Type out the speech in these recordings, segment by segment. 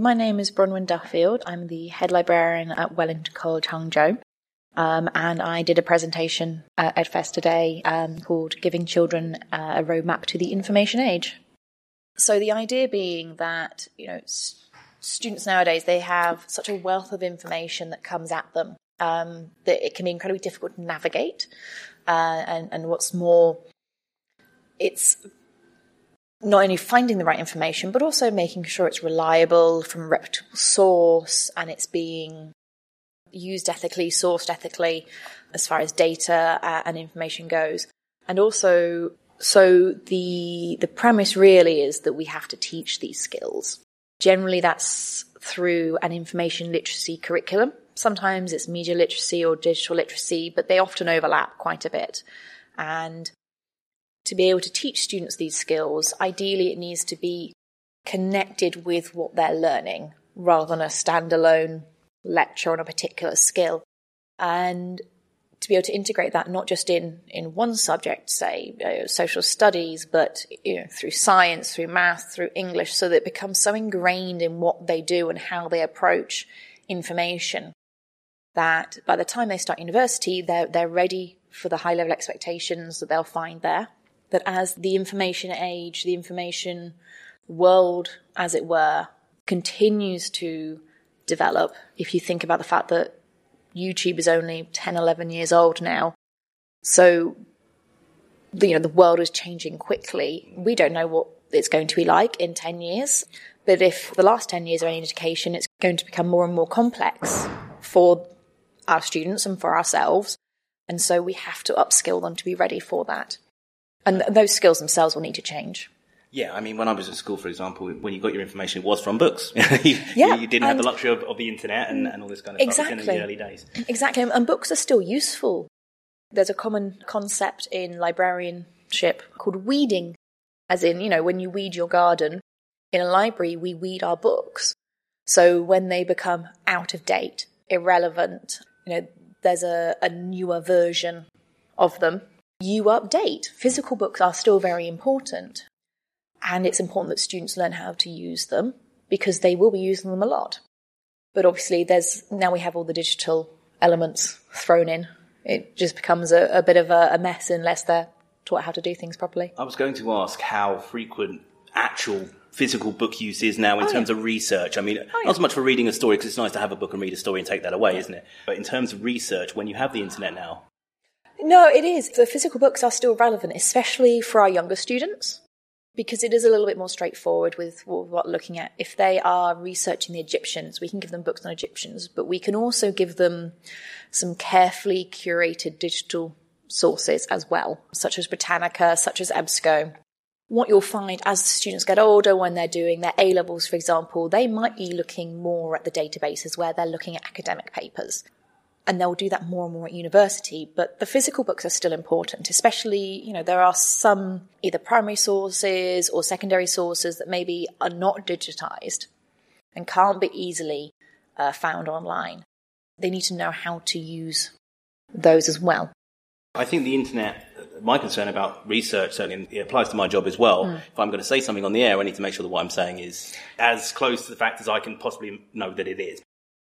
My name is Bronwen Duffield. I'm the head librarian at Wellington College, Hangzhou. Um, and I did a presentation at EdFest today um, called Giving Children uh, a Roadmap to the Information Age. So the idea being that, you know, s- students nowadays, they have such a wealth of information that comes at them um, that it can be incredibly difficult to navigate. Uh, and, and what's more, it's not only finding the right information, but also making sure it's reliable from a reputable source and it's being used ethically, sourced ethically, as far as data uh, and information goes. And also, so the the premise really is that we have to teach these skills. Generally, that's through an information literacy curriculum. Sometimes it's media literacy or digital literacy, but they often overlap quite a bit. And to be able to teach students these skills, ideally it needs to be connected with what they're learning rather than a standalone lecture on a particular skill. And to be able to integrate that not just in, in one subject, say social studies, but you know, through science, through math, through English, so that it becomes so ingrained in what they do and how they approach information that by the time they start university, they're, they're ready for the high level expectations that they'll find there that as the information age, the information world, as it were, continues to develop, if you think about the fact that YouTube is only 10, 11 years old now, so you know the world is changing quickly. We don't know what it's going to be like in 10 years, but if the last 10 years are any indication, it's going to become more and more complex for our students and for ourselves. And so we have to upskill them to be ready for that and th- those skills themselves will need to change. Yeah, I mean, when I was at school, for example, when you got your information, it was from books. you, yeah, you didn't have the luxury of, of the internet and, and, all this kind of exactly. stuff in the early days. Exactly, and books are still useful. There's a common concept in librarianship called weeding, as in, you know, when you weed your garden, in a library, we weed our books. So when they become out of date, irrelevant, you know, there's a, a newer version of them you update. Physical books are still very important. And it's important that students learn how to use them because they will be using them a lot. But obviously, there's now we have all the digital elements thrown in. It just becomes a, a bit of a, a mess unless they're taught how to do things properly. I was going to ask how frequent actual physical book use is now in oh, terms yeah. of research. I mean, oh, not so much for reading a story because it's nice to have a book and read a story and take that away, isn't it? But in terms of research, when you have the internet now, no, it is. The physical books are still relevant, especially for our younger students, because it is a little bit more straightforward with what we're looking at. If they are researching the Egyptians, we can give them books on Egyptians, but we can also give them some carefully curated digital sources as well, such as Britannica, such as EBSCO. What you'll find as students get older, when they're doing their A levels, for example, they might be looking more at the databases where they're looking at academic papers and they'll do that more and more at university. But the physical books are still important, especially, you know, there are some either primary sources or secondary sources that maybe are not digitized and can't be easily uh, found online. They need to know how to use those as well. I think the internet, my concern about research certainly it applies to my job as well. Mm. If I'm going to say something on the air, I need to make sure that what I'm saying is as close to the fact as I can possibly know that it is.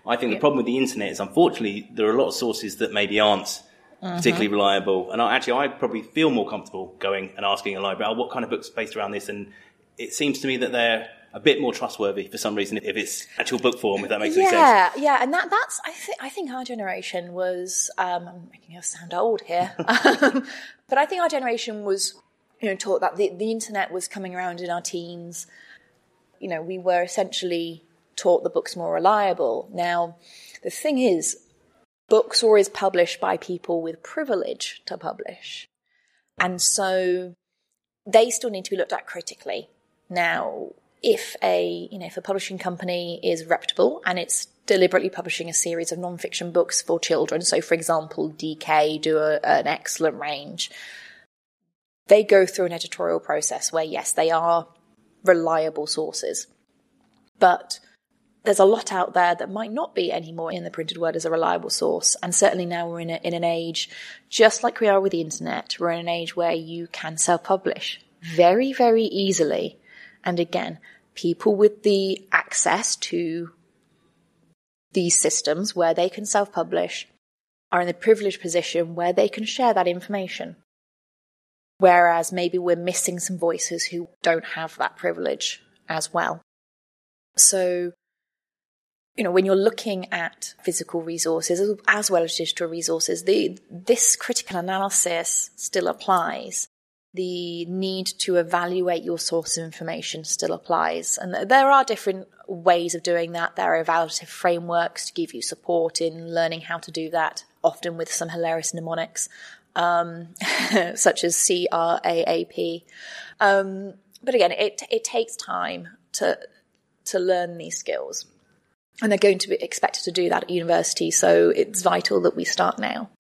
I think the problem with the internet is, unfortunately, there are a lot of sources that maybe aren't mm-hmm. particularly reliable. And I, actually, I probably feel more comfortable going and asking a library, oh, what kind of books based around this? And it seems to me that they're a bit more trustworthy for some reason if it's actual book form, if that makes yeah, any sense. Yeah, yeah, and that that's I think I think our generation was um, I'm making us sound old here, um, but I think our generation was you know taught that the, the internet was coming around in our teens. You know, we were essentially taught the book's more reliable. Now, the thing is, books are always published by people with privilege to publish. And so they still need to be looked at critically. Now, if a, you know, if a publishing company is reputable and it's deliberately publishing a series of non-fiction books for children, so for example, DK do a, an excellent range, they go through an editorial process where yes, they are reliable sources. But there's a lot out there that might not be anymore in the printed word as a reliable source. And certainly now we're in, a, in an age, just like we are with the internet, we're in an age where you can self publish very, very easily. And again, people with the access to these systems where they can self publish are in the privileged position where they can share that information. Whereas maybe we're missing some voices who don't have that privilege as well. So, you know, when you're looking at physical resources as well as digital resources, the, this critical analysis still applies the need to evaluate your source of information still applies. And there are different ways of doing that. There are evaluative frameworks to give you support in learning how to do that, often with some hilarious mnemonics, um, such as CRAAP. Um, but again, it, it takes time to, to learn these skills. And they're going to be expected to do that at university, so it's vital that we start now.